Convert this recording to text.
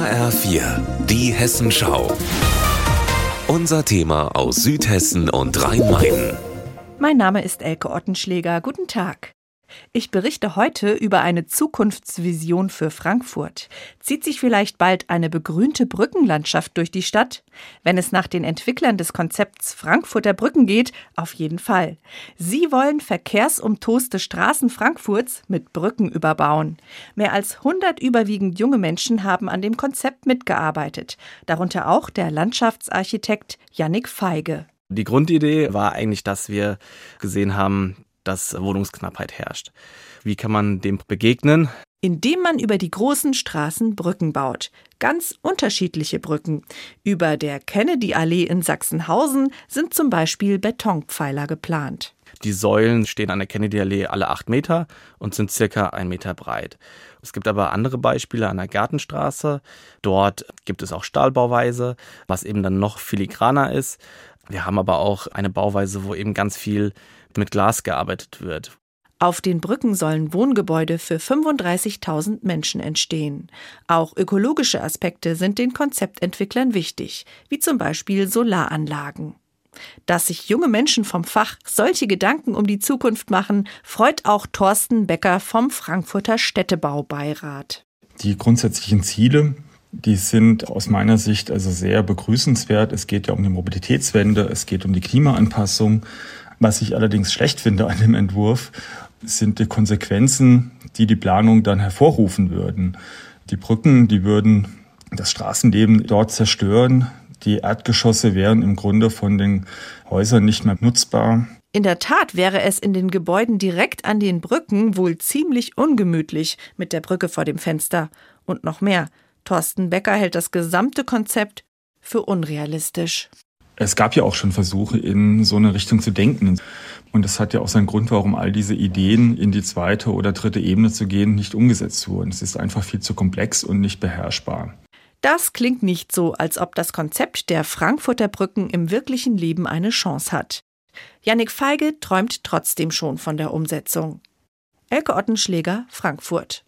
HR4, die Hessenschau. Unser Thema aus Südhessen und Rhein-Main. Mein Name ist Elke Ottenschläger. Guten Tag. Ich berichte heute über eine Zukunftsvision für Frankfurt. Zieht sich vielleicht bald eine begrünte Brückenlandschaft durch die Stadt? Wenn es nach den Entwicklern des Konzepts Frankfurter Brücken geht, auf jeden Fall. Sie wollen verkehrsumtoste Straßen Frankfurts mit Brücken überbauen. Mehr als 100 überwiegend junge Menschen haben an dem Konzept mitgearbeitet, darunter auch der Landschaftsarchitekt Yannick Feige. Die Grundidee war eigentlich, dass wir gesehen haben, dass Wohnungsknappheit herrscht. Wie kann man dem begegnen? Indem man über die großen Straßen Brücken baut. Ganz unterschiedliche Brücken. Über der Kennedy-Allee in Sachsenhausen sind zum Beispiel Betonpfeiler geplant. Die Säulen stehen an der Kennedy-Allee alle acht Meter und sind circa ein Meter breit. Es gibt aber andere Beispiele an der Gartenstraße. Dort gibt es auch Stahlbauweise, was eben dann noch filigraner ist. Wir haben aber auch eine Bauweise, wo eben ganz viel mit Glas gearbeitet wird. Auf den Brücken sollen Wohngebäude für 35.000 Menschen entstehen. Auch ökologische Aspekte sind den Konzeptentwicklern wichtig, wie zum Beispiel Solaranlagen. Dass sich junge Menschen vom Fach solche Gedanken um die Zukunft machen, freut auch Thorsten Becker vom Frankfurter Städtebaubeirat. Die grundsätzlichen Ziele, die sind aus meiner Sicht also sehr begrüßenswert. Es geht ja um die Mobilitätswende, es geht um die Klimaanpassung, was ich allerdings schlecht finde an dem Entwurf, sind die Konsequenzen, die die Planung dann hervorrufen würden. Die Brücken, die würden das Straßenleben dort zerstören. Die Erdgeschosse wären im Grunde von den Häusern nicht mehr nutzbar. In der Tat wäre es in den Gebäuden direkt an den Brücken wohl ziemlich ungemütlich mit der Brücke vor dem Fenster. Und noch mehr. Thorsten Becker hält das gesamte Konzept für unrealistisch. Es gab ja auch schon Versuche, in so eine Richtung zu denken. Und das hat ja auch seinen Grund, warum all diese Ideen, in die zweite oder dritte Ebene zu gehen, nicht umgesetzt wurden. Es ist einfach viel zu komplex und nicht beherrschbar. Das klingt nicht so, als ob das Konzept der Frankfurter Brücken im wirklichen Leben eine Chance hat. Jannik Feige träumt trotzdem schon von der Umsetzung. Elke Ottenschläger, Frankfurt.